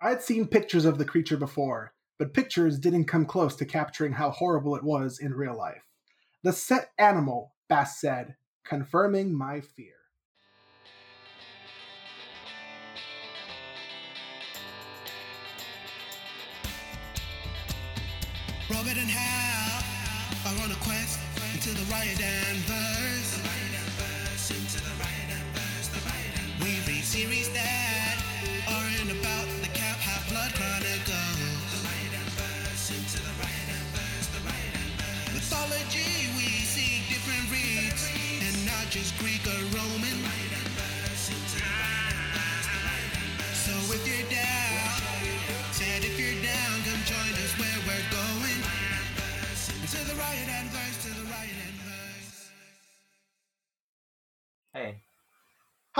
I'd seen pictures of the creature before, but pictures didn't come close to capturing how horrible it was in real life. The set animal, Bast said, confirming my fear.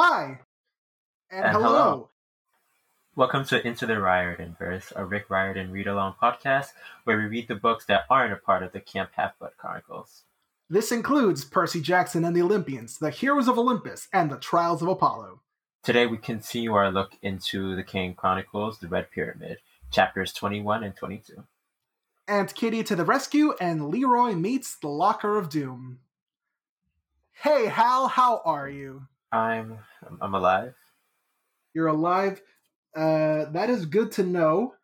Hi! And, And hello. hello. welcome to Into the Riordan Verse, a Rick Riordan read along podcast where we read the books that aren't a part of the Camp Half Blood Chronicles. This includes Percy Jackson and the Olympians, the Heroes of Olympus, and the Trials of Apollo. Today we continue our look into the Kane Chronicles, the Red Pyramid, chapters 21 and 22. Aunt Kitty to the rescue, and Leroy meets the Locker of Doom. Hey, Hal, how are you? I'm I'm alive. You're alive. Uh, that is good to know.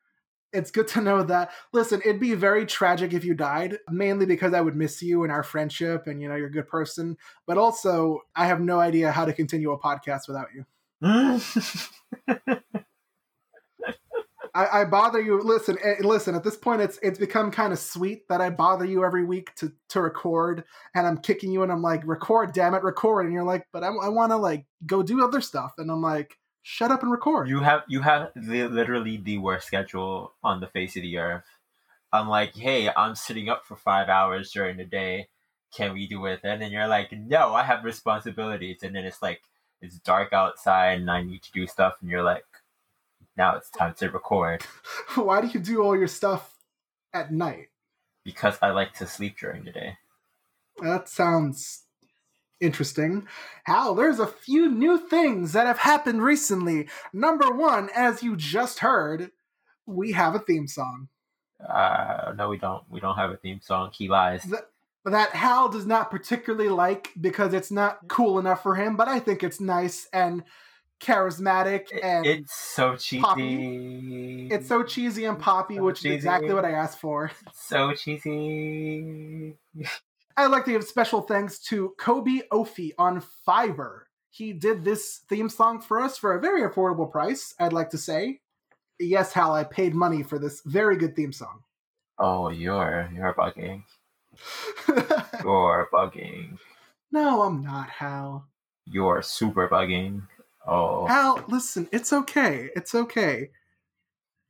It's good to know that. Listen, it'd be very tragic if you died, mainly because I would miss you and our friendship, and you know you're a good person. But also, I have no idea how to continue a podcast without you. I, I bother you. Listen, eh, listen. At this point, it's it's become kind of sweet that I bother you every week to to record, and I'm kicking you, and I'm like, record, damn it, record, and you're like, but I, I want to like go do other stuff, and I'm like, shut up and record. you have you have the, literally the worst schedule on the face of the earth. I'm like, hey, I'm sitting up for five hours during the day. Can we do it And then? You're like, no, I have responsibilities. And then it's like, it's dark outside and I need to do stuff. And you're like, now it's time to record Why do you do all your stuff at night? because I like to sleep during the day. That sounds interesting. Hal, there's a few new things that have happened recently. Number one, as you just heard, we have a theme song. Uh, no, we don't. We don't have a theme song. He lies. That, that Hal does not particularly like because it's not cool enough for him, but I think it's nice and charismatic and it's so cheesy. poppy. it's so cheesy and poppy, So which is exactly what I asked for. so cheesy. I'd like to give special thanks to Kobe Ophi on Fiverr. He did this theme song for us for a very affordable price, I'd like to say. Yes, Hal, I paid money for this very good theme song. Oh, you're you're bugging. You're bugging. no, I'm not, Hal. You're super bugging. Oh, Hal, listen, it's okay. It's okay.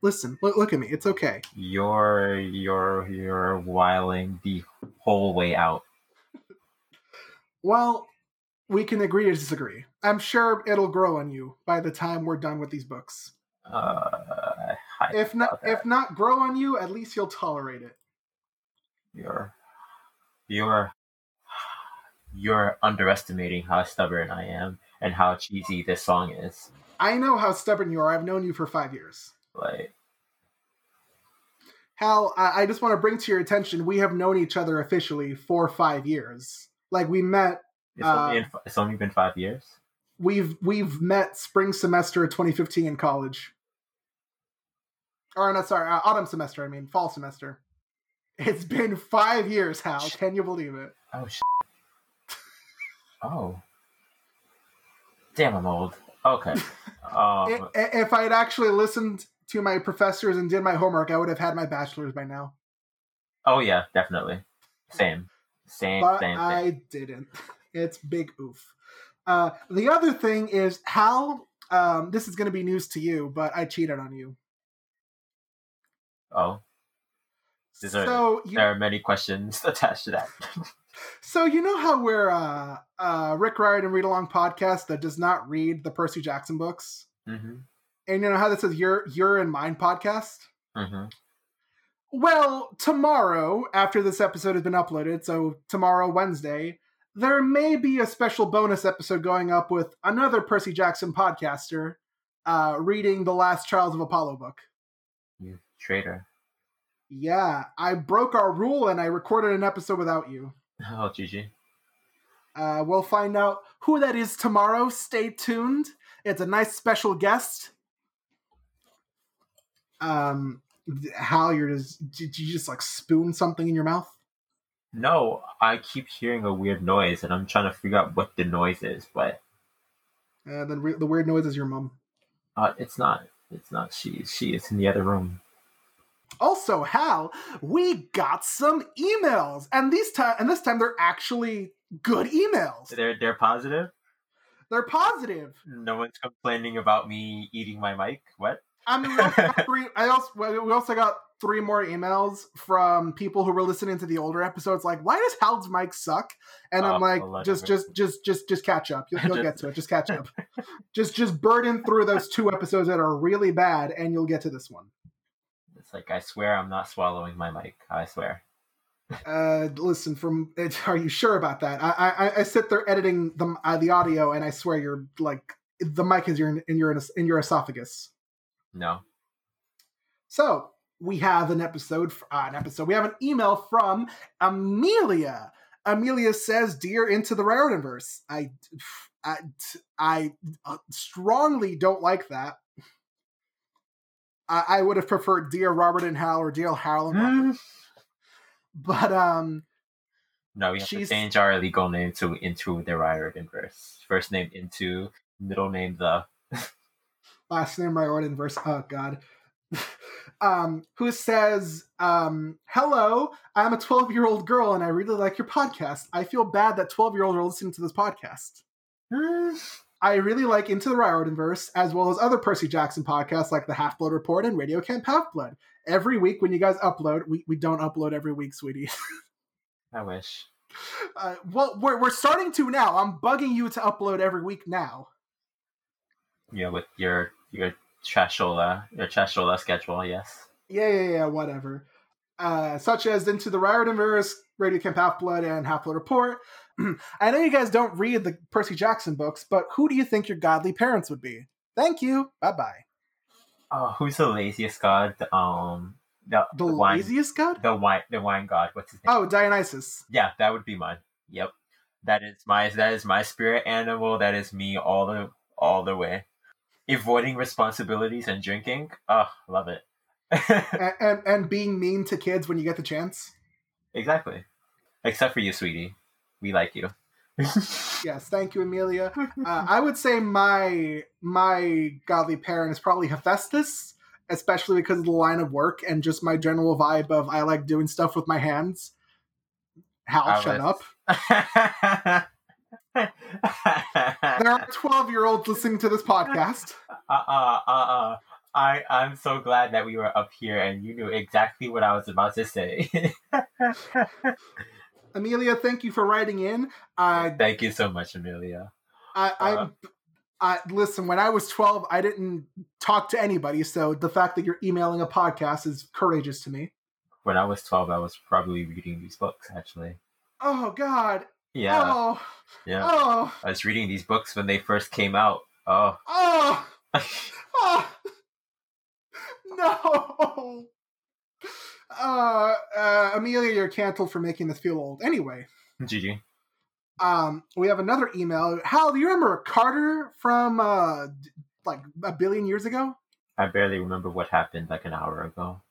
Listen, look, look at me. It's okay. you're you're you're wiling the whole way out. Well, we can agree to disagree. I'm sure it'll grow on you by the time we're done with these books. Uh, If not, that. if not grow on you, at least you'll tolerate it. you're you're you're underestimating how stubborn I am and how cheesy this song is. I know how stubborn you are. I've known you for five years. Like, Hal, I, I just want to bring to your attention we have known each other officially for five years. Like we met, it's, only, Uh, been, it's only been five years. we've we've met spring semester of 2015 in college. Or not sorry, uh, autumn semester. I mean fall semester. It's been five years, Hal. Can you believe it? Oh shit. oh. Damn, I'm old. Okay. Um, If I had actually listened to my professors and did my homework, I would have had my bachelor's by now. oh yeah, definitely. Same. Same, but same, same. I didn't. It's big oof. Uh, the other thing is Hal. Um, this is going to be news to you, but I cheated on you. Oh, Is there- so you, there are many questions attached to that. so you know how we're uh, uh, Rick Riordan read along podcast that does not read the Percy Jackson books, hmm and you know how this is your your and mine podcast. hmm Well, tomorrow, after this episode has been uploaded, so tomorrow, Wednesday, there may be a special bonus episode going up with another Percy Jackson podcaster, uh, reading the last Trials of Apollo book. You traitor. Yeah, I broke our rule and I recorded an episode without you. Oh, GG. Uh, we'll find out who that is tomorrow. Stay tuned. It's a nice special guest. Um, Hal, you're just did you just like spoon something in your mouth? No, I keep hearing a weird noise, and I'm trying to figure out what the noise is, but Uh, the re- the weird noise is your mom. uh, it's not. It's not she. She is in the other room. Also, Hal, we got some emails, and these time and this time they're actually good emails. They're they're positive. They're positive. No one's complaining about me eating my mic. What? I mean, we also got three. I also we also got three more emails from people who were listening to the older episodes. Like, why does Hal's mic suck? And I'm Oh, like, just, just, just, just, just catch up. You'll, you'll get to it. Just catch up. just, just burden through those two episodes that are really bad, and you'll get to this one. It's like I swear I'm not swallowing my mic. I swear. Uh, listen, from are you sure about that? I, I, I sit there editing the uh, the audio, and I swear you're like the mic is your in your in your esophagus. No. So we have an episode, uh, an episode. We have an email from Amelia. Amelia says, "Dear Into the Raritanverse, I, I, I uh, strongly don't like that. I, I would have preferred Dear Robert and Hal or Dear Hal and Robert. but um, No, we have She's- to change our legal name to into the Riot inverse. First name into, middle name the. last name Raritanverse. Oh God." Um, who says, um, Hello, I'm a 12 year old girl and I really like your podcast. I feel bad that 12 year olds are listening to this podcast. I really like Into the Riordanverse, as well as other Percy Jackson podcasts like the Half Blood Report and Radio Camp Half Blood. Every week when you guys upload, we, we don't upload every week, sweetie. I wish. Uh, well, we're, we're starting to now. I'm bugging you to upload every week now. Yeah, with your your trashola, your trashola schedule. Yes. Yeah, yeah, yeah, whatever. Uh, such as Into the Riordanverse, Radio Camp Half Blood, and Half Blood Report. I know you guys don't read the Percy Jackson books, but who do you think your godly parents would be? Thank you. Bye bye. Oh, who's the laziest god? Um, the, The wine, laziest god? the wine, the wine god. What's his name? Oh, Dionysus. Yeah, that would be mine. Yep, that is my that is my spirit animal. That is me all the all the way. Avoiding responsibilities and drinking. Oh, love it. and, and and being mean to kids when you get the chance. exactly. Except for you, sweetie. We like you. Yes, thank you, Amelia. Uh, I would say my my godly parent is probably Hephaestus, especially because of the line of work and just my general vibe of I like doing stuff with my hands. Hal, I shut was- up. There are twelve year olds listening to this podcast. uh uh uh uh. I I'm so glad that we were up here and you knew exactly what I was about to say. Amelia, thank you for writing in. Uh, Thank you so much, Amelia. I, Uh. I listen. When I was twelve, I didn't talk to anybody. So the fact that you're emailing a podcast is courageous to me. When I was twelve, I was probably reading these books. Actually, Oh God. yeah, Oh. yeah. Oh. I was reading these books when they first came out. Oh, Oh. Oh. No. Uh, uh, Amelia, you're canceled for making this feel old. Anyway, GG. um, we have another email. Hal, do you remember Carter from uh, like a billion years ago? I barely remember what happened like an hour ago.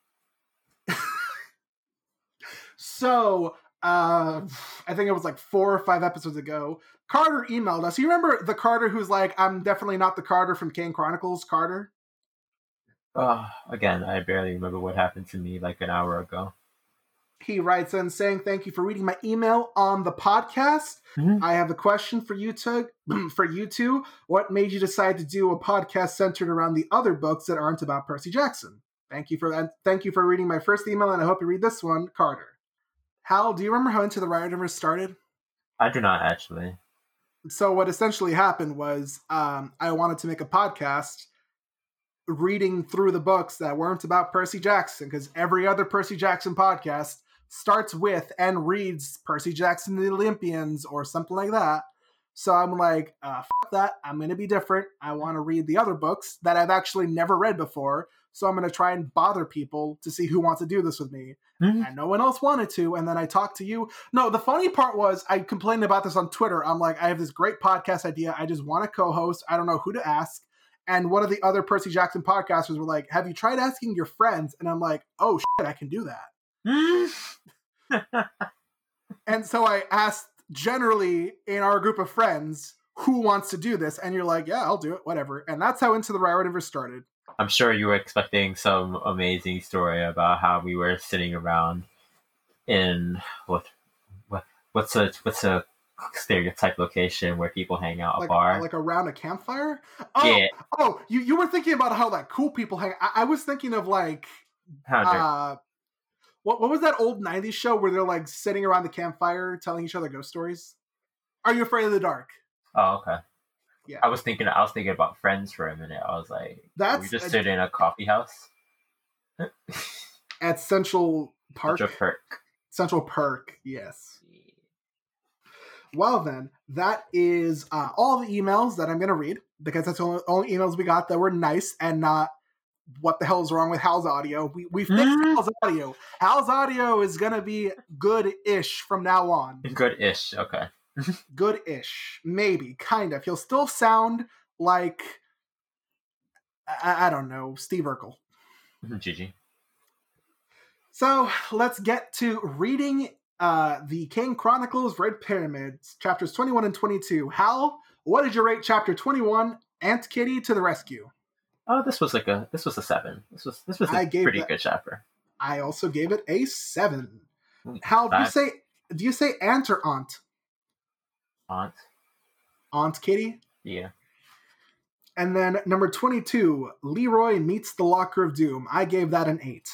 So, uh, I think it was like four or five episodes ago. Carter emailed us. You remember the Carter who's like, I'm definitely not the Carter from Kane Chronicles, Carter? Oh, again, I barely remember what happened to me like an hour ago. He writes in saying, Thank you for reading my email on the podcast. Mhm. I have a question for you to for you two. What made you decide to do a podcast centered around the other books that aren't about Percy Jackson? Thank you for that. Thank you for reading my first email, and I hope you read this one, Carter. Hal, do you remember how Into the Riotverse started? I do not actually. so what essentially happened was um, I wanted to make a podcast reading through the books that weren't about Percy Jackson because every other Percy Jackson podcast starts with and reads Percy Jackson the Olympians or something like that. So I'm like, uh, that. I'm going to be different. I want to read the other books that I've actually never read before. So I'm going to try and bother people to see who wants to do this with me. Mhm. And no one else wanted to. And then I talked to you. No, the funny part was I complained about this on Twitter. I'm like, I have this great podcast idea. I just want to co host. I don't know who to ask. And one of the other Percy Jackson podcasters were like, Have you tried asking your friends? And I'm like, Oh shit, I can do that. And so I asked generally in our group of friends who wants to do this, and you're like, yeah, I'll do it, whatever. And that's how Into the Rye Universe started. I'm sure you were expecting some amazing story about how we were sitting around in what what what's a what's a stereotype location where people hang out a Like, bar. like around a campfire. Oh, yeah, oh, you, you were thinking about how like cool people hang. I, I was thinking of like, uh, what what was that old '90s show where they're like sitting around the campfire telling each other ghost stories? Are you afraid of the dark? oh okay. Yeah. I was thinking I was thinking about friends for a minute. I was like, That's we just a- sit in a coffee house. At Central Park, a perk. Central Park, yes. Well, then, that is uh, all the emails that I'm going to read because that's the only, only emails we got that were nice and not what the hell is wrong with Hal's audio. We, we fixed Hmm. Hal's audio. Hal's audio is going to be good ish from now on. Good-ish. Okay. Good ish. Maybe, kind of. He'll still sound like, I, I don't know, Steve Urkel. Gigi. So let's get to reading uh, the Kane Chronicles Red Pyramids, chapters 21 and 22. Hal, what did you rate chapter 21, Aunt Kitty to the rescue? Oh, this was like a this was a seven. This was this was a pretty that- good chapter. I also gave it a 7. Mm, Hal, do you say do you say aunt or aunt? Aunt. Aunt Kitty? Yeah. And then number 22, Leroy meets the Locker of Doom. I gave that an 8.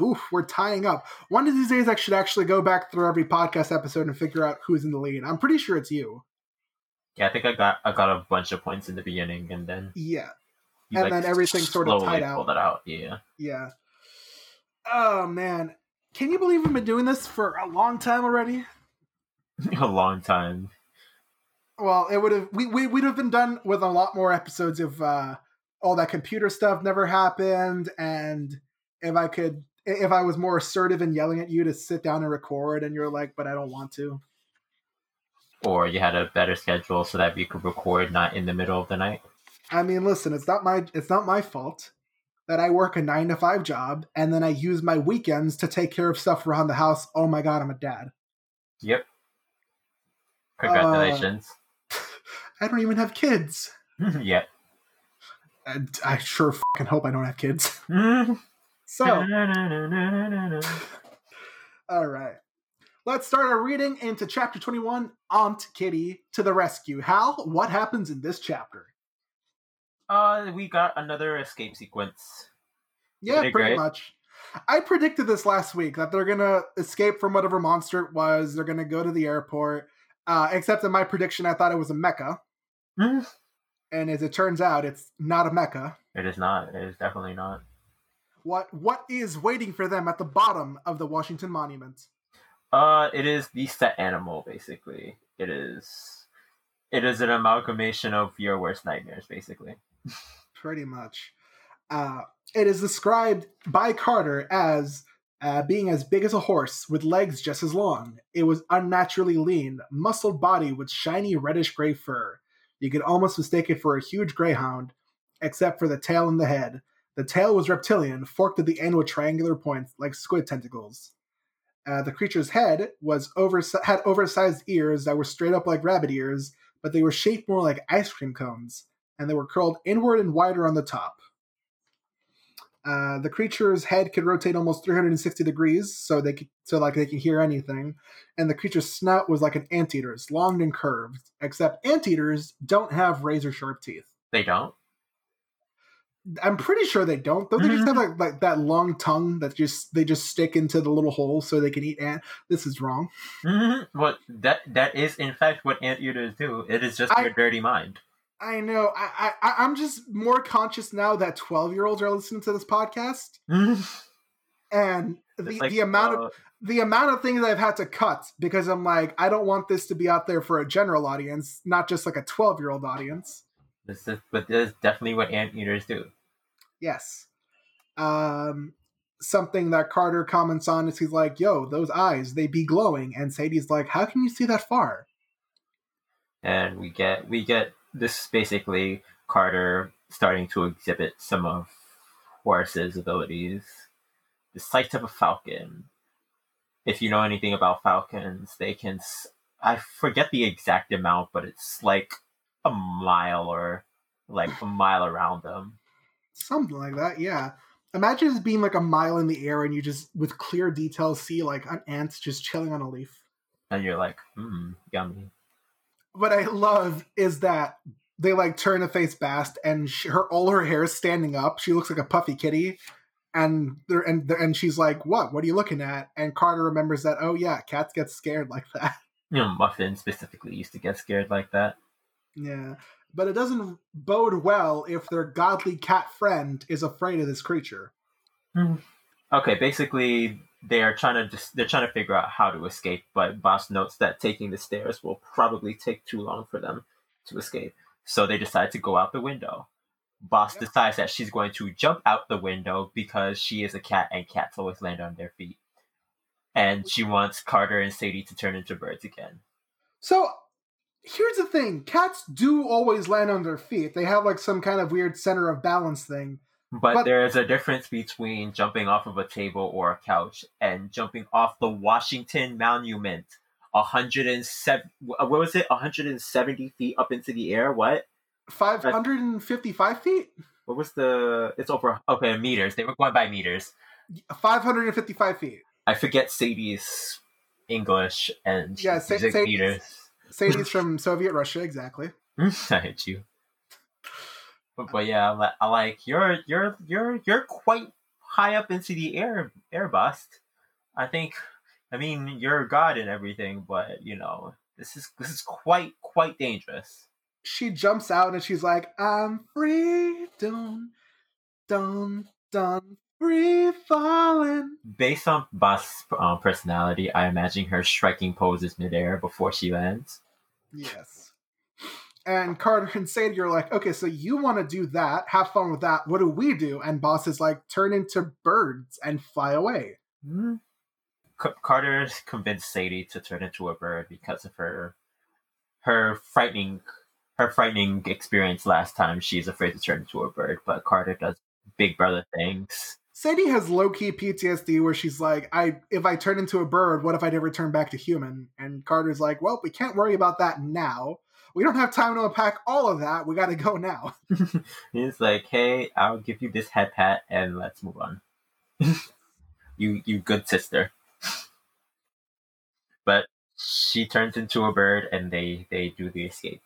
Oof, we're tying up. One of these days, I should actually go back through every podcast episode and figure out who's in the lead. I'm pretty sure it's you. Yeah, I think I got I got a bunch of points in the beginning, and then Yeah. And then everything sort of tied out. it out. Yeah. Yeah. Oh man. Can you believe we've been doing this for a long time already? a long time. Well, it would have we, we would have been done with a lot more episodes if uh all that computer stuff never happened and if I could if I was more assertive in yelling at you to sit down and record and you're like, but I don't want to. Or you had a better schedule so that you could record not in the middle of the night. I mean, listen, it's not my it's not my fault that I work a 9 to 5 job and then I use my weekends to take care of stuff around the house. Oh my god, I'm a dad. Yep. Congratulations. Uh, I don't even have kids. yep. I, I sure fucking hope I don't have kids. So, all right. Let's start our reading into chapter 21 Aunt Kitty to the rescue. Hal, what happens in this chapter? uh, we got another escape sequence. Yeah, Pretty pretty great. much. I predicted this last week that they're going to escape from whatever monster it was. They're going to go to the airport. Uh, except in my prediction, I thought it was a mecha. Mm. And as it turns out, it's not a mecha. It is not. It is definitely not. What What is waiting for them at the bottom of the Washington Monument? Uh, it is the set animal, basically. It is. It is an amalgamation of your worst nightmares, basically. pretty much. Uh, it is described by Carter as uh, being as big as a horse with legs just as long. It was unnaturally lean, muscled body with shiny reddish gray fur. You could almost mistake it for a huge greyhound, except for the tail and the head. The tail was reptilian, forked at the end with triangular points like squid tentacles. Uh, the creature's head was over had oversized ears that were straight up like rabbit ears, but they were shaped more like ice cream cones and they were curled inward and wider on the top. Uh, the creature's head could rotate almost 360 degrees, so they could, so like they can hear anything. And the creature's snout was like an anteater's, long and curved. Except anteaters don't have razor sharp teeth. They don't. I'm pretty sure they don't. Though they just have like, like that long tongue that just they just stick into the little hole so they can eat ant. This is wrong. Mhm. Well, that that is in fact what ant eaters do. It is just I- your dirty mind. I know. I, I I'm just more conscious now that 12 year olds are listening to this podcast, and the, like, the amount of uh, the amount of things I've had to cut because I'm like, I don't want this to be out there for a general audience, not just like a 12 year old audience. This is, but this is definitely what ant eaters do. Yes. Um, something that Carter comments on is he's like, yo, those eyes, they be glowing. And Sadie's like, how can you see that far? and we get we get this is basically Carter starting to exhibit some of Horus's abilities. The sight of a falcon. If you know anything about falcons, they can, I forget the exact amount, but it's like a mile or like a mile around them. Something like that, yeah. Imagine it being like a mile in the air and you just, with clear details, see like an ant just chilling on a leaf. And you're like, hmm, yummy. what I love is that they like turn to face Bast, and she, her all her hair is standing up. She looks like a puffy kitty, and they're, and and she's like, "What? What are you looking at?" And Carter remembers that. Oh yeah, cats get scared like that. You know, Muffin specifically used to get scared like that. yeah, but it doesn't bode well if their godly cat friend is afraid of this creature. Hmm. Okay, basically they are trying to just they're trying to figure out how to escape, but Bast notes that taking the stairs will probably take too long for them to escape. So they decide to go out the window. Bast Yep. decides that she's going to jump out the window because she is a cat and cats always land on their feet. And she wants Carter and Sadie to turn into birds again. So here's the thing: cats do always land on their feet. They have like some kind of weird center of balance thing. But, But- there is a difference between jumping off of a table or a couch and jumping off the Washington Monument. 107 what was it 170 feet up into the air what Five hundred and fifty-five feet. what was the it's over okay meters they were going by meters 555 feet. i forget sadie's english and Yeah, she's Sa- using Sa- meters Sadie's from Soviet Russia, exactly. i hate you but, but yeah I, li- I like you're you're you're you're quite high up into the air air Bast i think i mean you're god and everything but you know this is this is quite quite dangerous She jumps out and she's like, I'm free, dun, dun, dun, free falling. based on Bast' um, personality, I imagine her striking poses midair before she lands. Yes. And Carter and Sadie are like, okay, so you want to do that. Have fun with that. What do we do? And Bast is like, turn into birds and fly away. Hmm. C- Carter convinced Sadie to turn into a bird because of her her frightening her frightening experience last time. She's afraid to turn into a bird, but Carter does big brother things. Sadie has low key PTSD where she's like, I if I turn into a bird, what if I never turn back to human? And Carter's like, Well, we can't worry about that now. We don't have time to unpack all of that. We got to go now. He's like, "Hey, I'll give you this head pat and let's move on." you you good sister. But she turns into a bird and they they do the escape.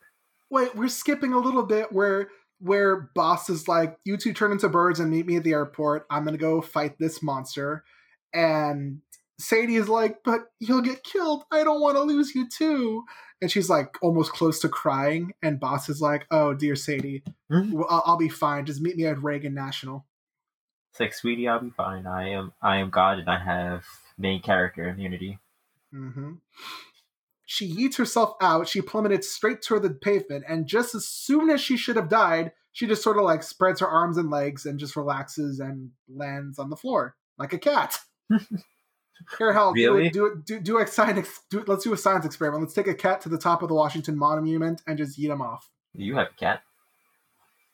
Wait, we're skipping a little bit where where Bast is like, "You two turn into birds and meet me at the airport. I'm gonna go fight this monster." And Sadie is like, "But you'll get killed. I don't want to lose you too." And she's like almost close to crying. And Bast is like, "Oh dear Sadie, Mhm. I'll, I'll be fine. Just meet me at Reagan National." It's like, sweetie, I'll be fine. I am I am God and I have main character immunity. hmm She yeets herself out. She plummeted straight toward the pavement, and just as soon as she should have died, she just sort of like spreads her arms and legs and just relaxes and lands on the floor like a cat. Here, hell, Really? do it, do it, do, do a science. Do, let's do a science experiment. Let's take a cat to the top of the Washington Monument and just yeet him off. You have a cat.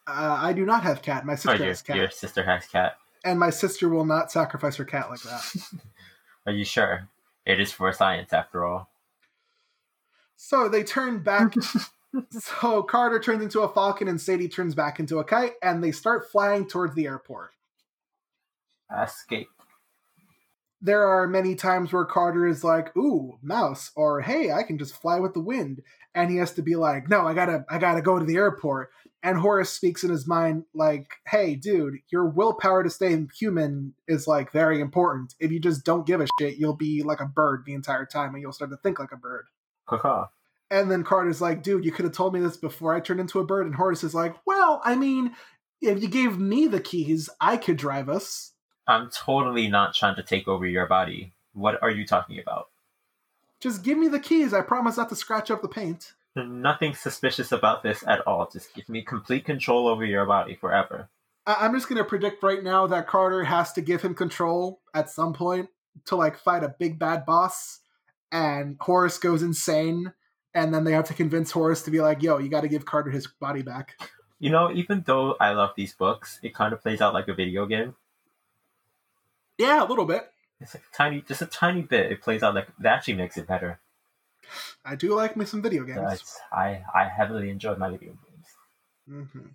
Uh, I do not have cat. My Oh, sister your, has cat, your sister has cat. and my sister will not sacrifice her cat like that. Are you sure? It is for science after all. So they turn back. so Carter turns into a falcon and Sadie turns back into a kite, and they start flying towards the airport. Escape. There are many times where Carter is like, "Ooh, mouse," or "Hey, I can just fly with the wind," and he has to be like, "No, I gotta, I gotta go to the airport." And Horus speaks in his mind like, "Hey, dude, your willpower to stay human is like very important. If you just don't give a shit, you'll be like a bird the entire time, and you'll start to think like a bird." Caw-caw. And then Carter's like, dude, you could have told me this before I turned into a bird. And Horus is like, well, I mean, if you gave me the keys, I could drive us. I'm totally not trying to take over your body. What are you talking about? Just give me the keys. I promise not to scratch up the paint. Nothing suspicious about this at all. Just give me complete control over your body forever. I- I'm just gonna predict right now that Carter has to give him control at some point to like fight a big bad boss, and Horus goes insane, and then they have to convince Horus to be like, "Yo, you got to give Carter his body back." You know, even though I love these books, it kind of plays out like a video game. Yeah, a little bit. It's like a tiny, just a tiny bit. It plays out like that actually makes it better. I do like me some video games. That's, I I heavily enjoyed my video games. hmm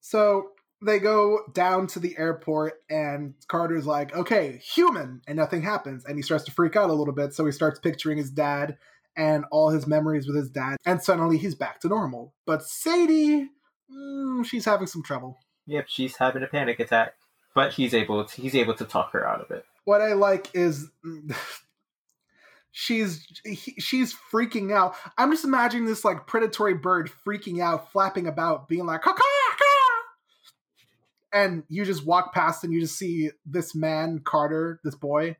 So they go down to the airport, and Carter's like, okay, human, and nothing happens. And he starts to freak out a little bit. So he starts picturing his dad and all his memories with his dad. And suddenly he's back to normal. But Sadie, mm, she's having some trouble. Yep, she's having a panic attack, but he's able to, he's able to talk her out of it. What I like is. She's he, she's freaking out. I'm just imagining this like predatory bird freaking out, flapping about, being like, "Caw, caw, caw." And you just walk past and you just see this man carter this boy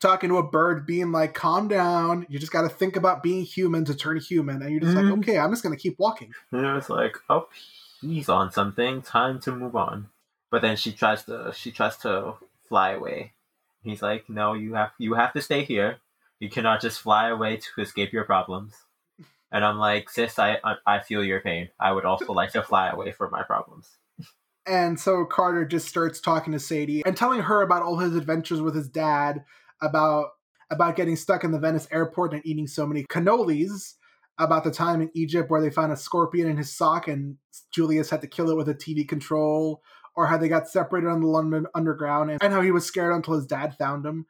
talking to a bird being like calm down you just got to think about being human to turn human and you're just Mhm. like okay i'm just gonna keep walking And it was like, oh, he's on something. Time to move on. But then she tries to she tries to fly away. He's like, no, you have you have to stay here. You cannot just fly away to escape your problems. And I'm like, sis, I I, I feel your pain. I would also like to fly away from my problems. And so carter just starts talking to sadie and telling her about all his adventures with his dad about about getting stuck in the venice airport and eating so many cannolis about the time in egypt where they found a scorpion in his sock and julius had to kill it with a tv control or how they got separated on the london underground and, and how he was scared until his dad found him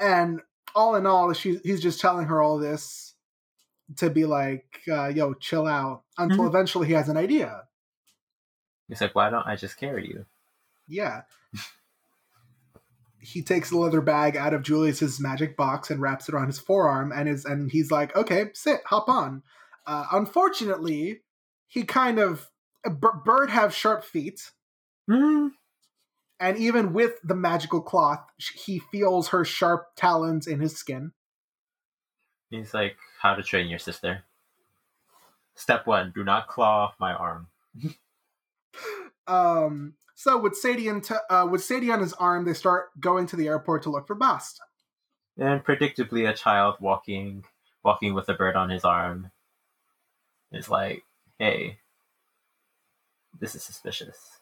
and all in all he's just telling her all this to be like uh, yo chill out until Mhm. eventually he has an idea He's like, why don't I just carry you? Yeah. he takes the leather bag out of Julius's magic box and wraps it around his forearm, and is and he's like, "Okay, sit, hop on." Uh, unfortunately, he kind of bird have sharp feet, Mm. and even with the magical cloth, he feels her sharp talons in his skin. He's like, how to train your sister. Step one: do not claw off my arm. Um, so with Sadie and t- uh, with Sadie on his arm, they start going to the airport to look for Bast. And predictably, a child walking walking with a bird on his arm is like, "Hey, this is suspicious,"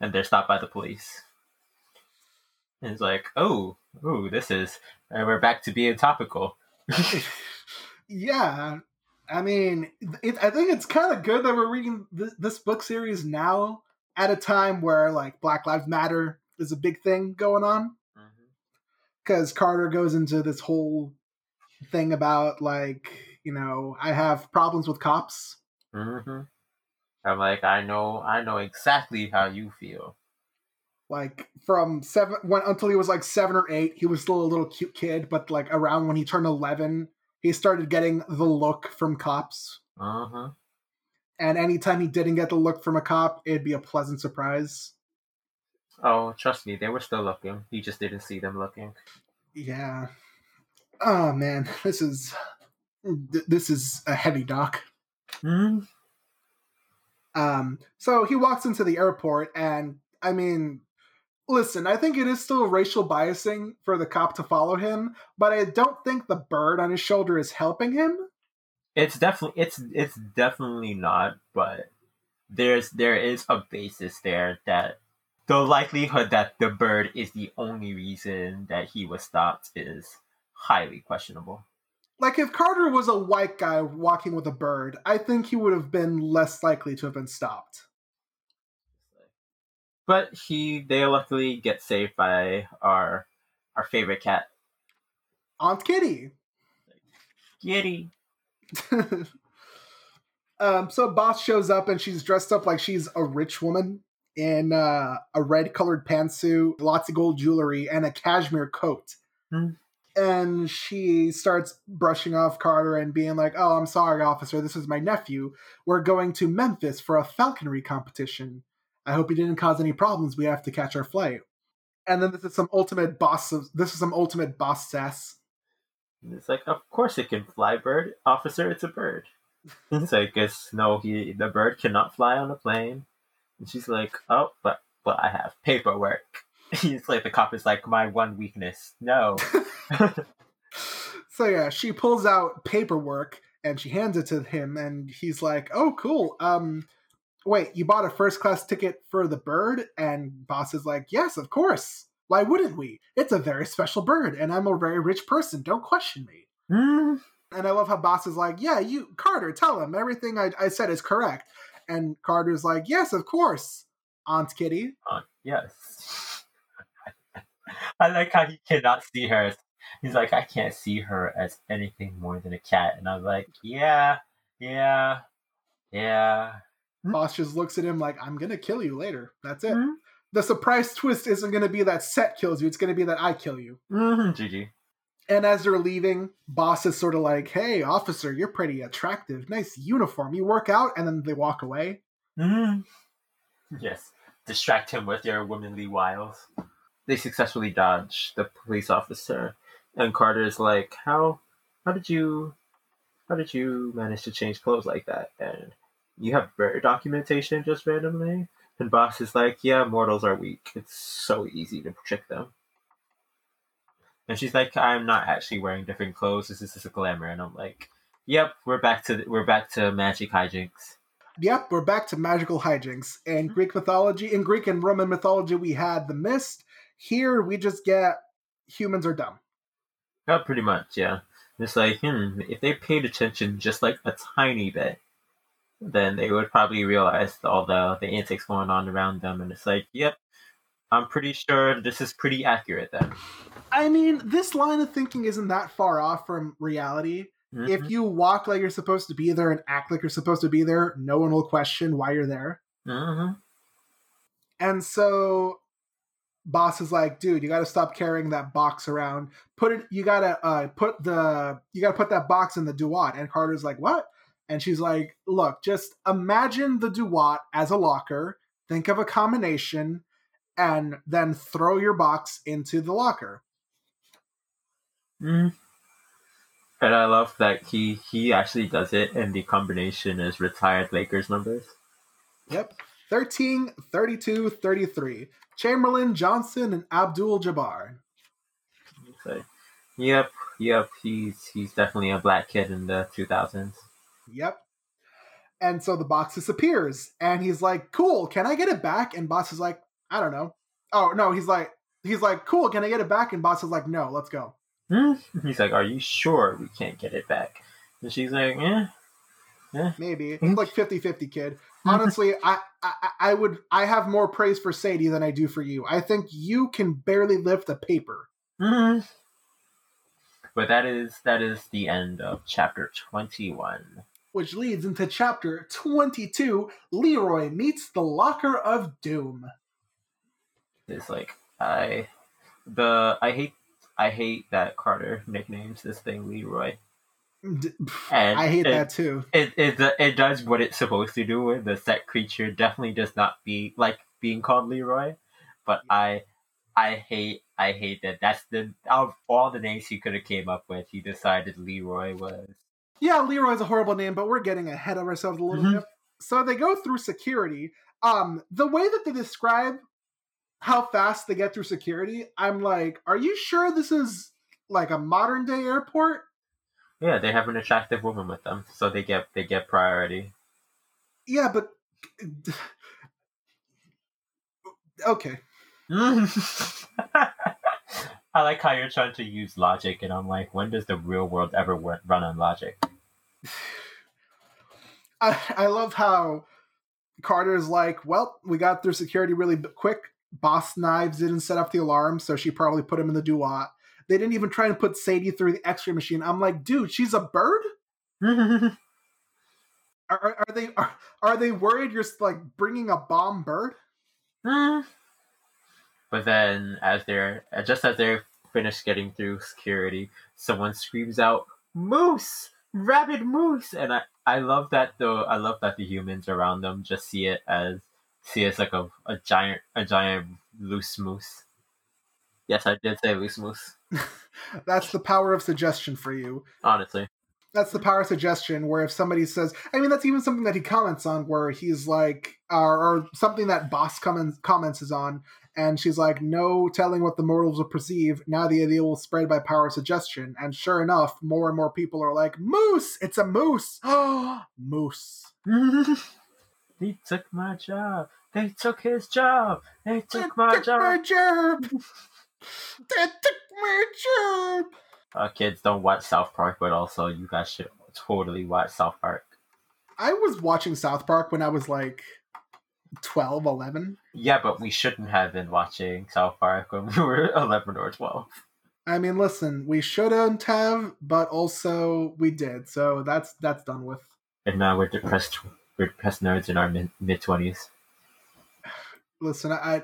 and they're stopped by the police. And it's like, "Oh, oh, this is and we're back to being topical." yeah i mean it, i think it's kind of good that we're reading th- this book series now at a time where like black lives matter is a big thing going on. Because carter goes into this whole thing about like you know i have problems with cops. Hmm I'm like, I know, I know exactly how you feel. like from seven when until he was like seven or eight he was still a little cute kid but like around when he turned 11 he started getting the look from cops Uh huh. and anytime he didn't get the look from a cop it'd be a pleasant surprise Oh, trust me, they were still looking. He just didn't see them looking. yeah oh man this is th- this is a heavy doc Mm. um so he walks into the airport and i mean listen i think it is still racial biasing for the cop to follow him but i don't think the bird on his shoulder is helping him It's definitely it's it's definitely not, but there's there is a basis there that the likelihood that the bird is the only reason that he was stopped is highly questionable. like if carter was a white guy walking with a bird i think he would have been less likely to have been stopped But he they luckily get saved by our our favorite cat, aunt kitty Kitty. um, so Bast shows up and she's dressed up like she's a rich woman in uh, a red colored pantsuit, lots of gold jewelry, and a cashmere coat. Hmm. And she starts brushing off Carter and being like, "Oh, I'm sorry, officer. This is my nephew. We're going to Memphis for a falconry competition. I hope he didn't cause any problems. We have to catch our flight." And then this is some ultimate boss. Of, this is some ultimate boss sass. And it's like, of course it can fly, bird officer. It's a bird. it's like, guess no, he the bird cannot fly on a plane. And she's like, oh, but but I have paperwork. He's like, the cop is like, my one weakness. No. So yeah, she pulls out paperwork and she hands it to him, and he's like, "Oh, cool. Um, wait, you bought a first class ticket for the bird?" And Bast is like, "Yes, of course. Why wouldn't we? It's a very special bird, and I'm a very rich person. Don't question me." Mm. And I love how Bast is like, "Yeah, you, Carter, tell him everything I, I said is correct." And Carter's like, "Yes, of course, Aunt Kitty." Uh, yes. I like how he cannot see her. He's like, I can't see her as anything more than a cat. And I'm like, yeah, yeah, yeah. Bast just looks at him like, "I'm gonna kill you later. That's it." Mhm. The surprise twist isn't gonna be that Set kills you. It's gonna be that I kill you. Mhm, GG. And as they're leaving, Bast is sort of like, "Hey, officer, you're pretty attractive. Nice uniform. You work out." And then they walk away. Mhm. Yes. Distract him with your womanly wiles. They successfully dodge the police officer. And Carter's like, How how did you how did you manage to change clothes like that? And you have bird documentation just randomly? And Bast is like, Yeah, mortals are weak. It's so easy to trick them. And she's like, I'm not actually wearing different clothes. This is just a glamour. And I'm like, Yep, we're back to we're back to magic hijinks. Yep, we're back to magical hijinks. In Greek mythology, in Greek and Roman mythology, we had the mist. Here, we just get humans are dumb. Oh, pretty much, yeah. It's like, hmm, if they paid attention just like a tiny bit, then they would probably realize all the, the antics going on around them. And it's like, yep, I'm pretty sure this is pretty accurate then. I mean, this line of thinking isn't that far off from reality. Mhm. If you walk like you're supposed to be there and act like you're supposed to be there, no one will question why you're there. Mhm. And so Bast is like, dude, you got to stop carrying that box around. Put it you got to uh put the you got to put that box in the Duat. And Carter's like, "What?" And she's like, "Look, just imagine the Duat as a locker. Think of a combination and then throw your box into the locker." Mhm. And I love that he he actually does it, and the combination is retired Lakers numbers. Yep. 13, 32, 33. Chamberlain, Johnson, and Abdul Jabbar. Yep, yep, he's he's definitely a black kid in the 2000s. Yep. And so the box disappears, and he's like, "Cool, can I get it back?" And Bast is like, "I don't know." Oh no, he's like, he's like, "Cool, can I get it back?" And Bast is like, "No, let's go." Hmm? He's like, "Are you sure we can't get it back?" And she's like, "Yeah, yeah. Maybe it's like 50-50, kid. Honestly, I, I I would I have more praise for Sadie than I do for you. I think you can barely lift a paper. Mhm. But that is that is the end of chapter twenty-one. Which leads into chapter 22 Leroy meets the Locker of Doom. It's like I the I hate I hate that Carter nicknames this thing Leroy. And I hate it, that too. It it it does what it's supposed to do. with The set creature definitely does not be like being called Leroy, but I I hate I hate that. That's the out of all the names he could have came up with, he decided Leroy was. Yeah, Leroy's a horrible name, but we're getting ahead of ourselves a little Mhm. bit. So they go through security. Um, the way that they describe how fast they get through security, I'm like, are you sure this is like a modern day airport? Yeah, they have an attractive woman with them, so they get they get priority. Yeah, but okay. I like how you're trying to use logic, and I'm like, when does the real world ever run on logic? I, I love how Carter's like, well, we got through security really quick. Bast Knives didn't set up the alarm, so she probably put him in the duat. They didn't even try and put Sadie through the X-ray machine. I'm like, dude, she's a bird. Are, are, are they are, are they worried you're like bringing a bomb bird? but then, as they're just as they're finished getting through security, someone screams out, "Moose! Rabid moose!" And I, I love that though. I love that the humans around them just see it as see it as like a, a giant a giant loose moose. Yes, I did say loose moose. That's the power of suggestion for you. Honestly. That's the power of suggestion. Where if somebody says, I mean, that's even something that he comments on, where he's like, or, or something that Bast comments comments is on, and she's like, no telling what the mortals will perceive. Now the idea will spread by power of suggestion, and sure enough, more and more people are like, moose, it's a moose, moose. he took my job. They took his job. They took my took job. my job. they took my job. Uh, kids don't watch South Park, but also you guys should totally watch South Park. I was watching South Park when I was like 12, 11. Yeah, but we shouldn't have been watching South Park when we were 11 or 12. I mean, listen, we shouldn't have, but also we did. So that's that's done with. And now we're depressed, we're depressed nerds in our mid 20s. Listen, I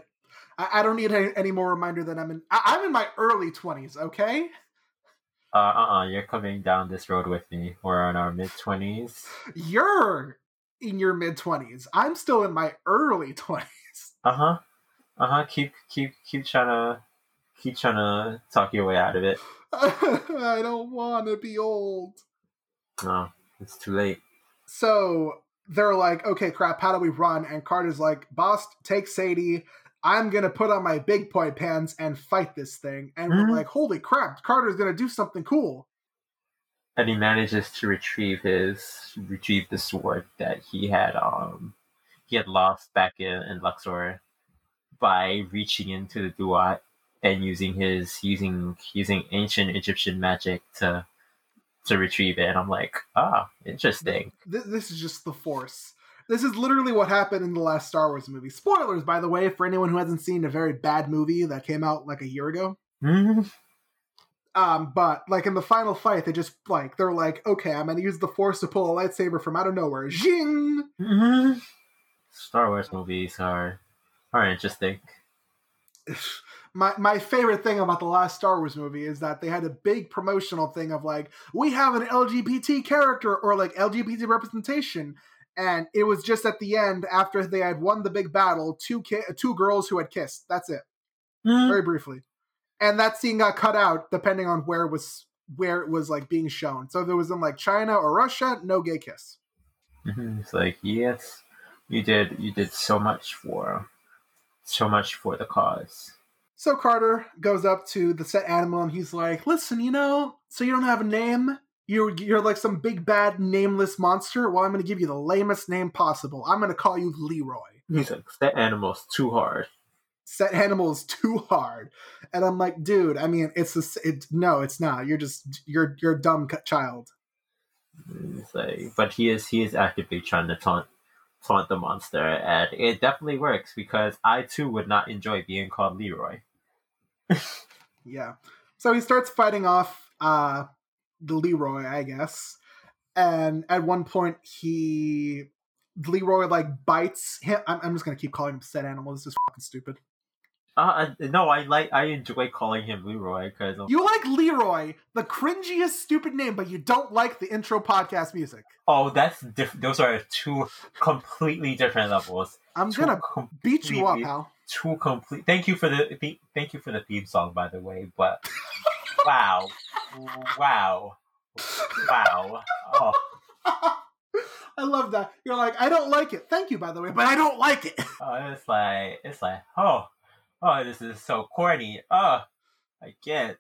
I, I don't need any, any more reminder that I'm in. I, I'm in my early 20s. Okay. Uh uh uh, you're coming down this road with me. We're in our mid 20s. You're in your mid 20s. I'm still in my early 20s. Uh huh. Uh huh. Keep, keep, keep trying to, keep trying to talk your way out of it. I don't want to be old. No, it's too late. So they're like, okay, crap, how do we run? And Carter's like, Bast, take Sadie. I'm gonna put on my big point pants and fight this thing. And we're Mhm. like, holy crap, Carter's gonna do something cool. And he manages to retrieve his retrieve the sword that he had um he had lost back in, in Luxor by reaching into the Duat and using his using using ancient Egyptian magic to to retrieve it. And I'm like, ah, interesting. This, this is just the force. This is literally what happened in the last Star Wars movie. Spoilers, by the way, for anyone who hasn't seen a very bad movie that came out like a year ago. Um, but like in the final fight, they just like they're like, okay, I'm gonna use the force to pull a lightsaber from out of nowhere. Zing! Mhm. Star Wars movies are are interesting. my my favorite thing about the last Star Wars movie is that they had a big promotional thing of like we have an LGBT character or like LGBT representation, and it was just at the end after they had won the big battle, two ki- two girls who had kissed. That's it, Mhm. very briefly, and that scene got cut out depending on where it was where it was like being shown. So if it was in like China or Russia, no gay kiss. Mhm. It's like, yes, you did you did so much for so much for the cause. So Carter goes up to the set animal and he's like, "Listen, you know, so you don't have a name. You're you're like some big bad nameless monster. Well, I'm going to give you the lamest name possible. I'm going to call you Leroy. He's like, that animal's too hard. Set animal is too hard." And I'm like, "Dude, I mean, it's a, it, no, it's not. You're just you're you're a dumb child." But he is he is actively trying to taunt taunt the monster, and it definitely works because I too would not enjoy being called Leroy. Yeah. So he starts fighting off uh the Leroy, I guess. And at one point he Leroy like bites him. I'm, I'm just gonna keep calling him set animal. This is fucking stupid. Uh, no, I like I enjoy calling him Leroy because You like Leroy, the cringiest stupid name, but you don't like the intro podcast music. oh, that's different. Those are two completely different levels. I'm Two gonna beat you up, pal. Two complete. Thank you for the the- thank you for the theme song, by the way. But wow, wow, wow. Oh, I love that. You're like, I don't like it. Thank you, by the way, but I don't like it. oh, it's like it's like oh, oh, this is so corny. Oh, I get.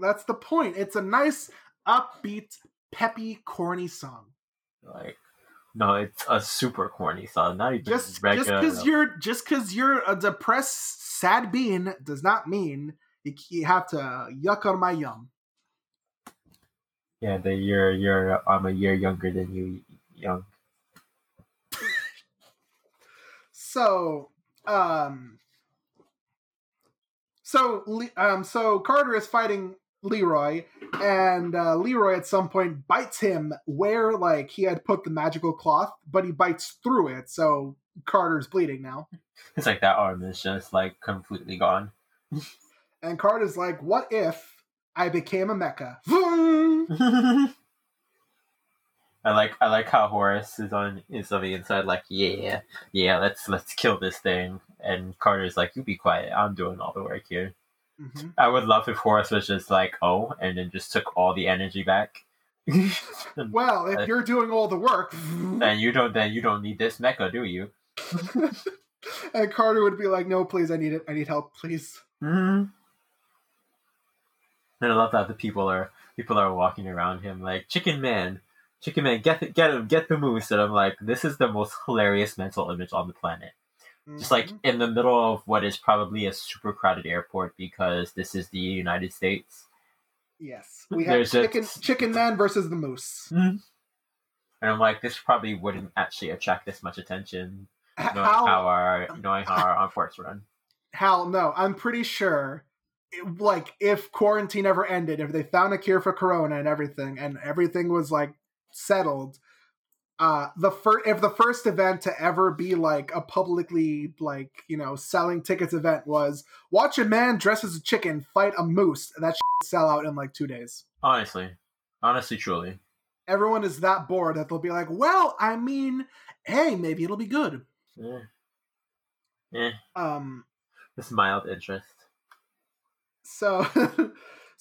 That's the point. It's a nice, upbeat, peppy, corny song. Like, no, it's a super corny song. Not even just just because you're just because you're a depressed sad bean does not mean you, you have to yuck on my yum yeah, the you're you're I'm a year younger than you, young. so um so um so carter is fighting leroy and uh, leroy at some point bites him where like he had put the magical cloth but he bites through it so carter's bleeding now It's like that arm is just like completely gone. and carter's like what if i became a mecha! I like I like how Horus is on is on the inside like yeah yeah let's let's kill this thing and Carter's like you be quiet I'm doing all the work here Mhm. I would love if Horus was just like, oh, and then just took all the energy back. Well, if Uh, you're doing all the work, then you don't then you don't need this mecha, do you? and Carter would be like, "No, please, I need it. I need help, please." Mm-hmm. And I love that the people are people are walking around him like Chicken Man, Chicken Man, get the, get him, get the moose. And I'm like, this is the most hilarious mental image on the planet. Just like Mhm. in the middle of what is probably a super crowded airport because this is the United States. yes, we have There's a- chicken Chicken Man versus the Moose. And I'm like, this probably wouldn't actually attract this much attention, knowing how How? our knowing how our airports run. Hal, no, I'm pretty sure. it- Like, if quarantine ever ended, if they found a cure for Corona and everything, and everything was like settled, uh, the first if the first event to ever be like a publicly like you know selling tickets event was watch a man dressed as a chicken fight a moose, that shit would sell out in like two days. Honestly, honestly, truly. Everyone is that bored that they'll be like, well, I mean, hey, maybe it'll be good. Yeah. Yeah. Um, This mild interest. so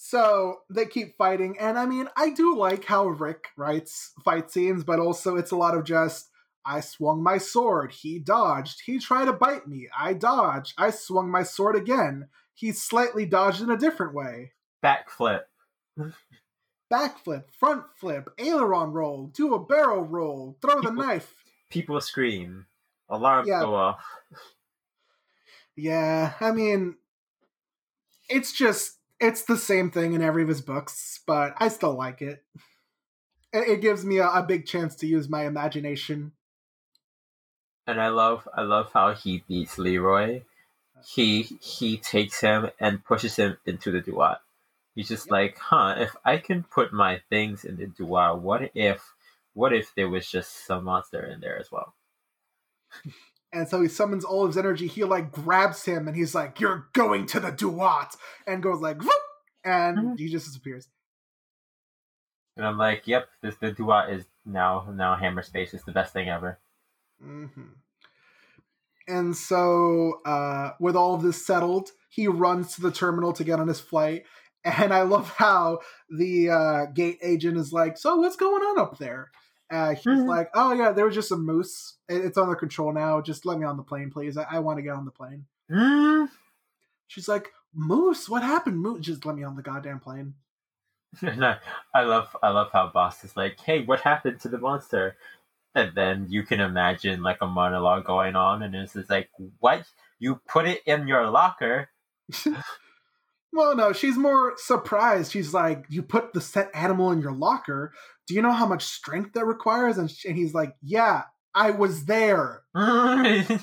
so they keep fighting and i mean i do like how rick writes fight scenes but also it's a lot of just i swung my sword he dodged he tried to bite me i dodged i swung my sword again he slightly dodged in a different way Backflip. backflip front flip aileron roll do a barrel roll throw the knife People scream. Alarms Yeah. go off. yeah i mean it's just it's the same thing in every of his books but i still like it it, it gives me a, a big chance to use my imagination And I love I love how he beats Leroy. He he takes him and pushes him into the duat. He's just Yep. like, huh, if I can put my things in the duat, what if what if there was just some monster in there as well? and so he summons all of his energy he like grabs him and he's like you're going to the duat and goes like Whoop! and Mhm. he just disappears And I'm like, yep, this the duat is now now hammer space is the best thing ever. hmm And so, uh, with all of this settled, he runs to the terminal to get on his flight. And I love how the uh, gate agent is like, "So what's going on up there?" Uh, he's Mhm. like, "Oh yeah, there was just a moose. It- It's under control now. Just let me on the plane, please. I, I want to get on the plane." Mm. She's like, "Moose? What happened? Moose? Just let me on the goddamn plane." I, I love I love how Bast is like, hey, what happened to the monster? And then you can imagine like a monologue going on, and it's just like, what? You put it in your locker? Well, no, she's more surprised. She's like, "You put the set animal in your locker. Do you know how much strength that requires?" And, sh- and he's like, "Yeah, I was there."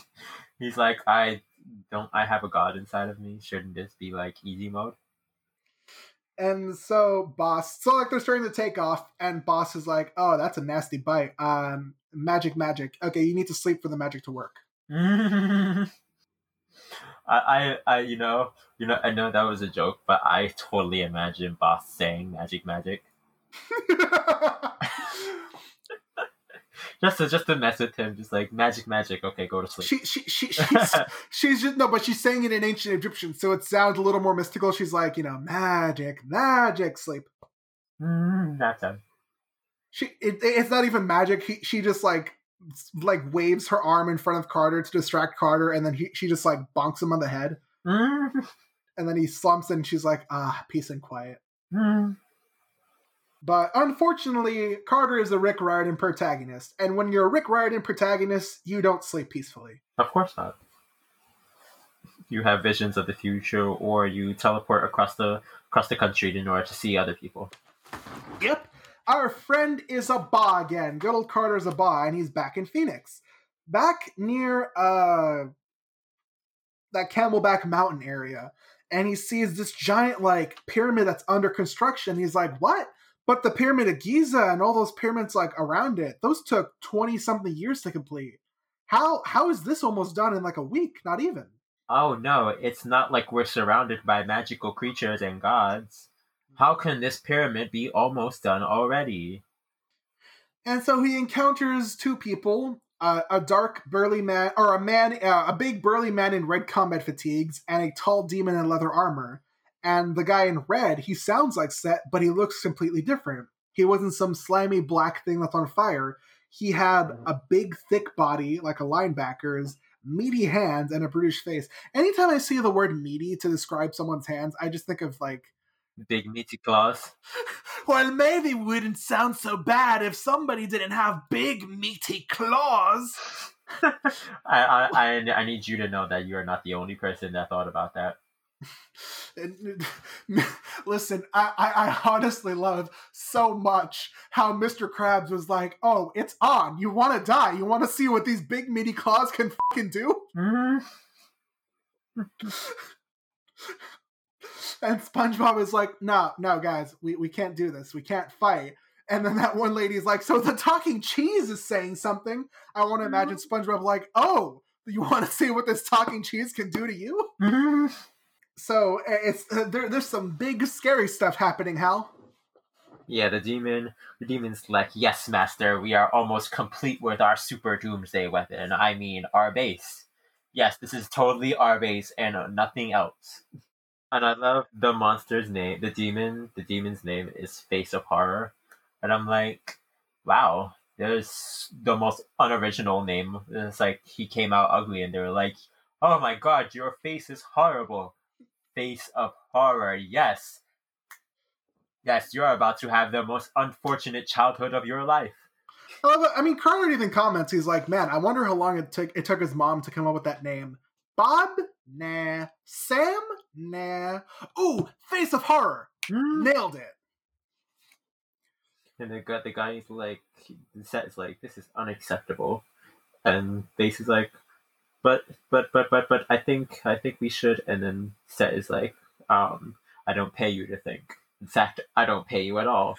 He's like, I don't. I have a god inside of me. Shouldn't this be like easy mode? And so Bast, so like they're starting to take off, and Bast is like, "Oh, that's a nasty bite. Um, magic, magic. Okay, you need to sleep for the magic to work." I, I, I, you know, you know, I know that was a joke, but I totally imagine Bast saying magic, magic, just to just to mess with him, just like magic, magic. Okay, go to sleep. she, she, she, she's, she's just no, but she's saying it in ancient Egyptian, so it sounds a little more mystical. She's like, you know, magic, magic, sleep. Mm, time. She, it, it's not even magic. He, she just like, like waves her arm in front of Carter to distract Carter, and then he, she just like bonks him on the head, Mm, and then he slumps, and she's like, ah, peace and quiet. mm. But unfortunately, Carter is a Rick Riordan protagonist, and when you're a Rick Riordan protagonist, you don't sleep peacefully. Of course not. You have visions of the future, or you teleport across the across the country in order to see other people. Yep. Our friend is a Ba again. Good old Carter's a Ba, and he's back in Phoenix. Back near uh that Camelback Mountain area. And he sees this giant like pyramid that's under construction. He's like, what? But the pyramid of Giza and all those pyramids like around it, those took 20 something years to complete. How how is this almost done in like a week? Not even. Oh no, it's not like we're surrounded by magical creatures and gods. How can this pyramid be almost done already? And so he encounters two people, uh, a dark burly man, or a man, uh, a big burly man in red combat fatigues, and a tall demon in leather armor. And the guy in red, he sounds like Set, but he looks completely different. He wasn't some slimy black thing that's on fire. He had a big, thick body like a linebacker's, meaty hands, and a brutish face. Anytime I see the word meaty to describe someone's hands, I just think of like, Big meaty claws. well, maybe it wouldn't sound so bad if somebody didn't have big, meaty claws. I, I I I need you to know that you are not the only person that thought about that. Listen, I, I, I honestly love so much how Mr. Krabs was like, "Oh, it's on. You want to die? You want to see what these big meaty claws can fucking do?" Mm-hmm. And SpongeBob is like, "No, no, guys, we, we can't do this. We can't fight." And then that one lady's like, "So the talking cheese is saying something." I want to imagine SpongeBob like, "Oh, you want to see what this talking cheese can do to you?" So uh, it's uh, there, there's some big scary stuff happening, Hal. Yeah, the demon. The demon's like, yes, master. We are almost complete with our super doomsday weapon. I mean, our base. Yes, this is totally our base and nothing else. And I love the monster's name. The demon. The demon's name is Face of Horror. And I'm like, wow, there's the most unoriginal name. It's like he came out ugly, and they were like, oh my god, your face is horrible. Face of Horror. Yes. Yes, you're about to have the most unfortunate childhood of your life. I, love. I mean, Carter even comments. He's like, "Man, I wonder how long it took it took his mom to come up with that name." Bob, nah. Sam, nah. Ooh, Face of Horror, nailed it. And the guy, the guy's like, the set is like, this is unacceptable. And Face is like, but, but, but, but, but, I think, I think we should. And then Set is like, um, I don't pay you to think. In fact, I don't pay you at all.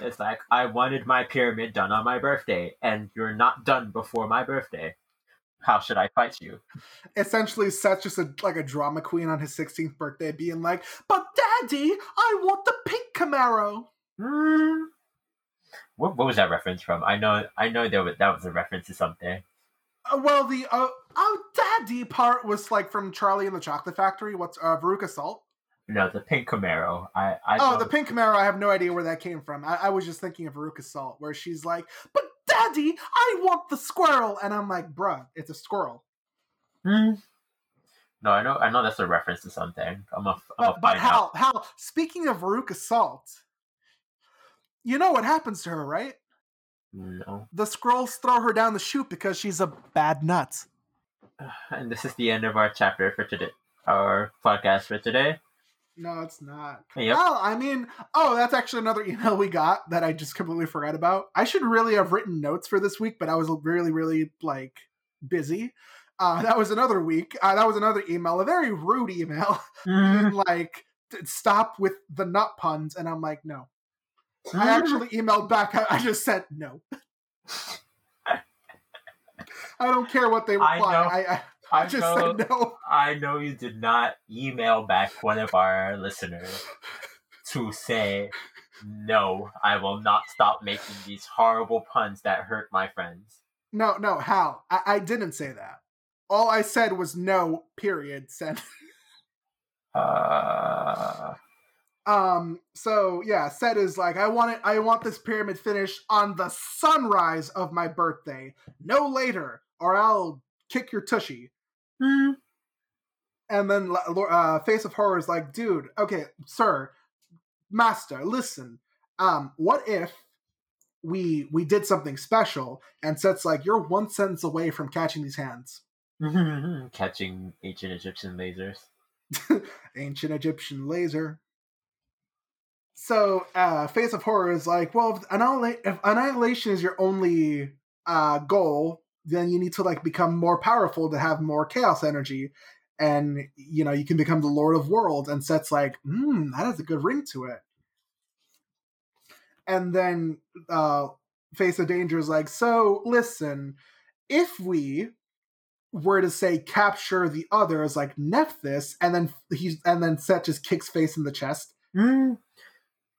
It's like, I wanted my pyramid done on my birthday, and you're not done before my birthday. How should I fight you? Essentially, Seth's just a, like a drama queen on his 16th birthday, being like, "But Daddy, I want the pink Camaro." Hmm. What, what was that reference from? I know, I know that was, that was a reference to something. Uh, well, the uh, "Oh, Daddy" part was like from Charlie and the Chocolate Factory. What's uh, Veruca Salt? No, the pink Camaro. I, I Oh, know- the pink Camaro. I have no idea where that came from. I, I was just thinking of Veruca Salt, where she's like, "But Daddy, I want the squirrel," and I'm like, "Bruh, it's a squirrel." Hmm. No, I know, I know that's a reference to something. I'm a, I'm But, a but find out. Hal, Hal, speaking of Veruca Salt, you know what happens to her, right? No, The squirrels throw her down the chute because she's a bad nut. and this is the end of our chapter for today. Our podcast for today. No, it's not. Yep. Well, I mean, oh, that's actually another email we got that I just completely forgot about. I should really have written notes for this week, but I was really, really like busy. Uh, that was another week. Uh, that was another email, a very rude email. Hmm. like, stop with the nut puns, and I'm like, no. I actually emailed back. I, I just said no. I don't care what they reply. I, I, I I just know, said no. I know you did not email back one of our listeners to say, no, I will not stop making these horrible puns that hurt my friends. No, no, Hal. I, I didn't say that. All I said was no. Period. Send. Uh, Um. So yeah, Set is like, I want it. I want this pyramid finished on the sunrise of my birthday, no later, or I'll kick your tushy. Hmm. And then uh, Face of Horror is like, dude, okay, sir, master, listen. Um, what if we we did something special? And Set's like, you're one sentence away from catching these hands. Catching ancient Egyptian lasers. ancient Egyptian laser. So, uh, Face of Horror is like, well, if, annihila- if annihilation is your only uh, goal, then you need to like become more powerful to have more chaos energy, and you know you can become the Lord of Worlds. And Set's like, hmm, that has a good ring to it. And then uh, Face of Danger is like, so listen, if we were to say capture the others like Nephthys, and then he's and then Set just kicks face in the chest. Mm.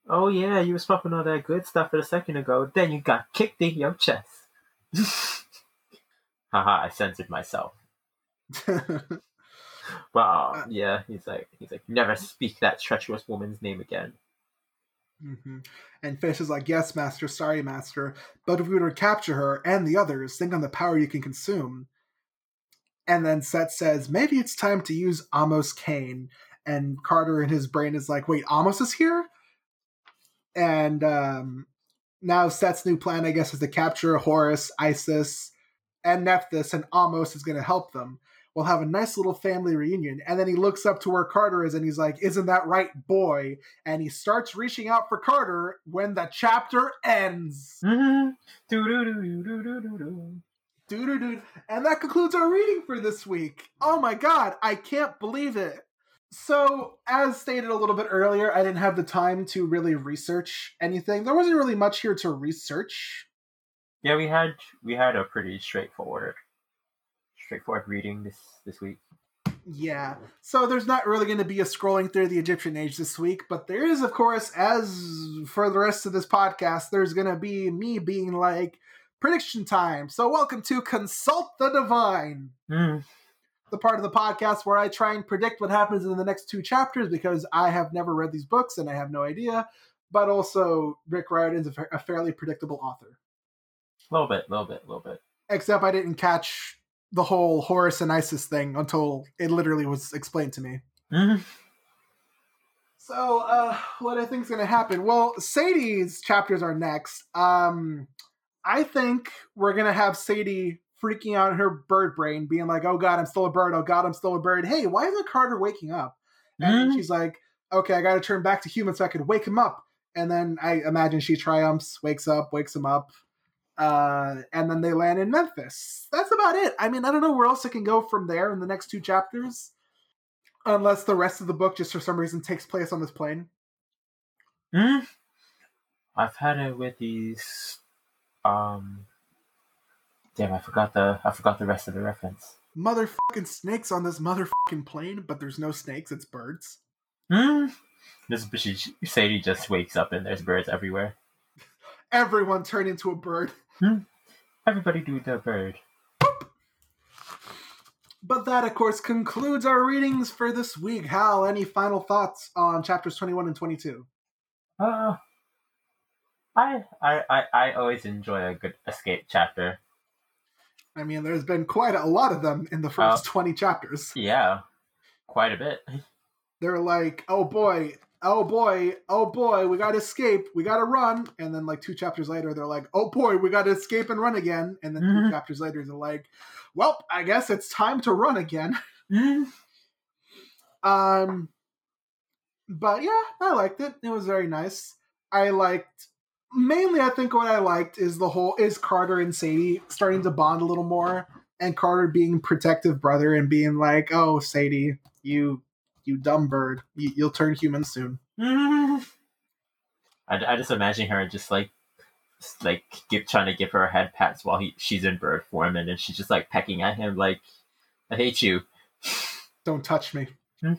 Oh yeah, you was popping all that good stuff a second ago. Then you got kicked in your chest. Haha, I censored myself. Wow. Uh, yeah, he's like he's like never speak that treacherous woman's name again. hmm And Fish is like, Yes, Master, sorry, Master. But if we were to capture her and the others, think on the power you can consume. And then Set says, Maybe it's time to use Amos Kane. And Carter in his brain is like, Wait, Amos is here? And um, now Set's new plan, I guess, is to capture Horus, Isis, and Nephthys, and Amos is going to help them. We'll have a nice little family reunion. And then he looks up to where Carter is and he's like, Isn't that right, boy? And he starts reaching out for Carter when the chapter ends. Mm-hmm. Doo-doo-doo. And that concludes our reading for this week. Oh my god, I can't believe it. So, as stated a little bit earlier, I didn't have the time to really research anything. There wasn't really much here to research. Yeah, we had we had a pretty straightforward straightforward reading this this week. Yeah. So there's not really going to be a scrolling through the Egyptian age this week, but there is, of course, as for the rest of this podcast, there's going to be me being like, prediction time. So welcome to Consult the Divine, Mm. the part of the podcast where I try and predict what happens in the next two chapters because I have never read these books and I have no idea. But also, Rick Riordan's a, fa- a fairly predictable author. A little bit, little bit, little bit. Except I didn't catch the whole Horus and Isis thing until it literally was explained to me. Mm. So, uh, what I think is going to happen? Well, Sadie's chapters are next. Um, I think we're going to have Sadie freaking out in her bird brain, being like, "Oh God, I'm still a bird. Oh God, I'm still a bird. Hey, why isn't Carter waking up?" And then Mm. she's like, "Okay, I got to turn back to human so I could wake him up." And then I imagine she triumphs, wakes up, wakes him up, uh, and then they land in Memphis. That's about it. I mean, I don't know where else it can go from there in the next two chapters, unless the rest of the book just for some reason takes place on this plane. Mm. I've had it with these. Um. Damn, I forgot the I forgot the rest of the reference. Motherfucking snakes on this motherfucking plane, but there's no snakes, it's birds. Mm. This she, Sadie just wakes up and there's birds everywhere. Everyone turned into a bird. Everybody do the bird. But that, of course, concludes our readings for this week. Hal, any final thoughts on chapters 21 and 22? Uh, I, I I I always enjoy a good escape chapter. I mean, there's been quite a lot of them in the first 20 chapters. Yeah, quite a bit. They're like, oh boy, oh boy, oh boy, we gotta escape, we gotta run. And then, like, two chapters later, they're like, oh boy, we gotta escape and run again. And then Mhm. two chapters later, they're like, well, I guess it's time to run again. Um, but yeah, I liked it. It was very nice. I liked mainly. I think what I liked is the whole is Carter and Sadie starting to bond a little more, and Carter being protective brother and being like, "Oh, Sadie, you you dumb bird, you, you'll turn human soon." I, I just imagine her just like like give, trying to give her head pats while he she's in bird form, and then she's just like pecking at him like, "I hate you." Don't touch me. Hmm.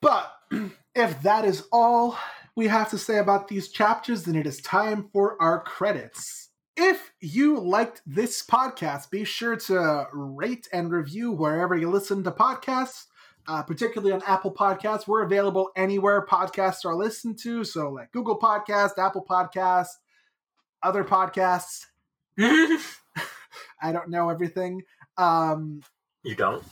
But if that is all we have to say about these chapters, then it is time for our credits. If you liked this podcast, be sure to rate and review wherever you listen to podcasts, uh, particularly on Apple Podcasts. We're available anywhere podcasts are listened to, so like Google Podcast, Apple Podcast, other podcasts. I don't know everything. Um, you don't.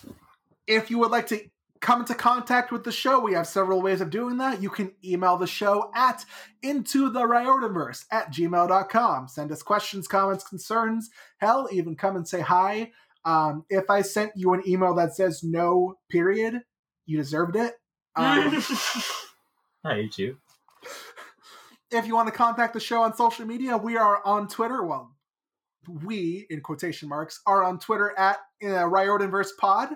if you would like to come into contact with the show, we have several ways of doing that. You can email the show at into the Riordanverse at gmail.com. Send us questions, comments, concerns. Hell, even come and say hi. Um, if I sent you an email that says no, period, you deserved it. Um, I hate you. if you want to contact the show on social media, we are on Twitter. Well, we, in quotation marks, are on Twitter at uh, Riordanverse Pod.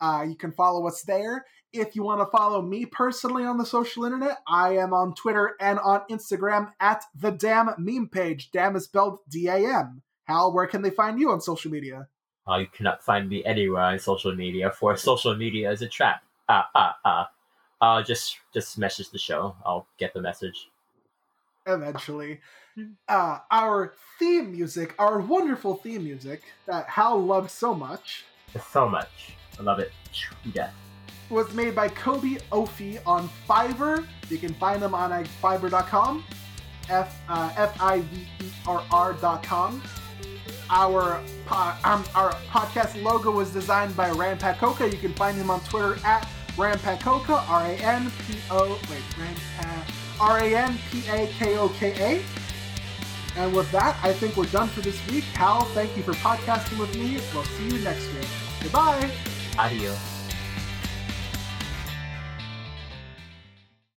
Uh, you can follow us there. If you want to follow me personally on the social internet, I am on Twitter and on Instagram at the Damn Meme Page. Damn is spelled D A M. Hal, where can they find you on social media? Uh, you cannot find me anywhere on social media, for social media is a trap. Ah, ah, ah. Uh, just just message the show. I'll get the message. Eventually. Uh, our theme music, our wonderful theme music that Hal loves so much, So much. I love it. Yeah. was made by Kobe Ofi on Fiverr. You can find them on Fiverr.com, F uh, F I V E R R.com. Our um, our podcast logo was designed by Ranpak Koka. You can find him on Twitter at Ranpak Koka, R A N P O wait Ranpak R A N P A K O K A. And with that, I think we're done for this week. Hal, thank you for podcasting with me. We'll see you next week. Goodbye. Adios.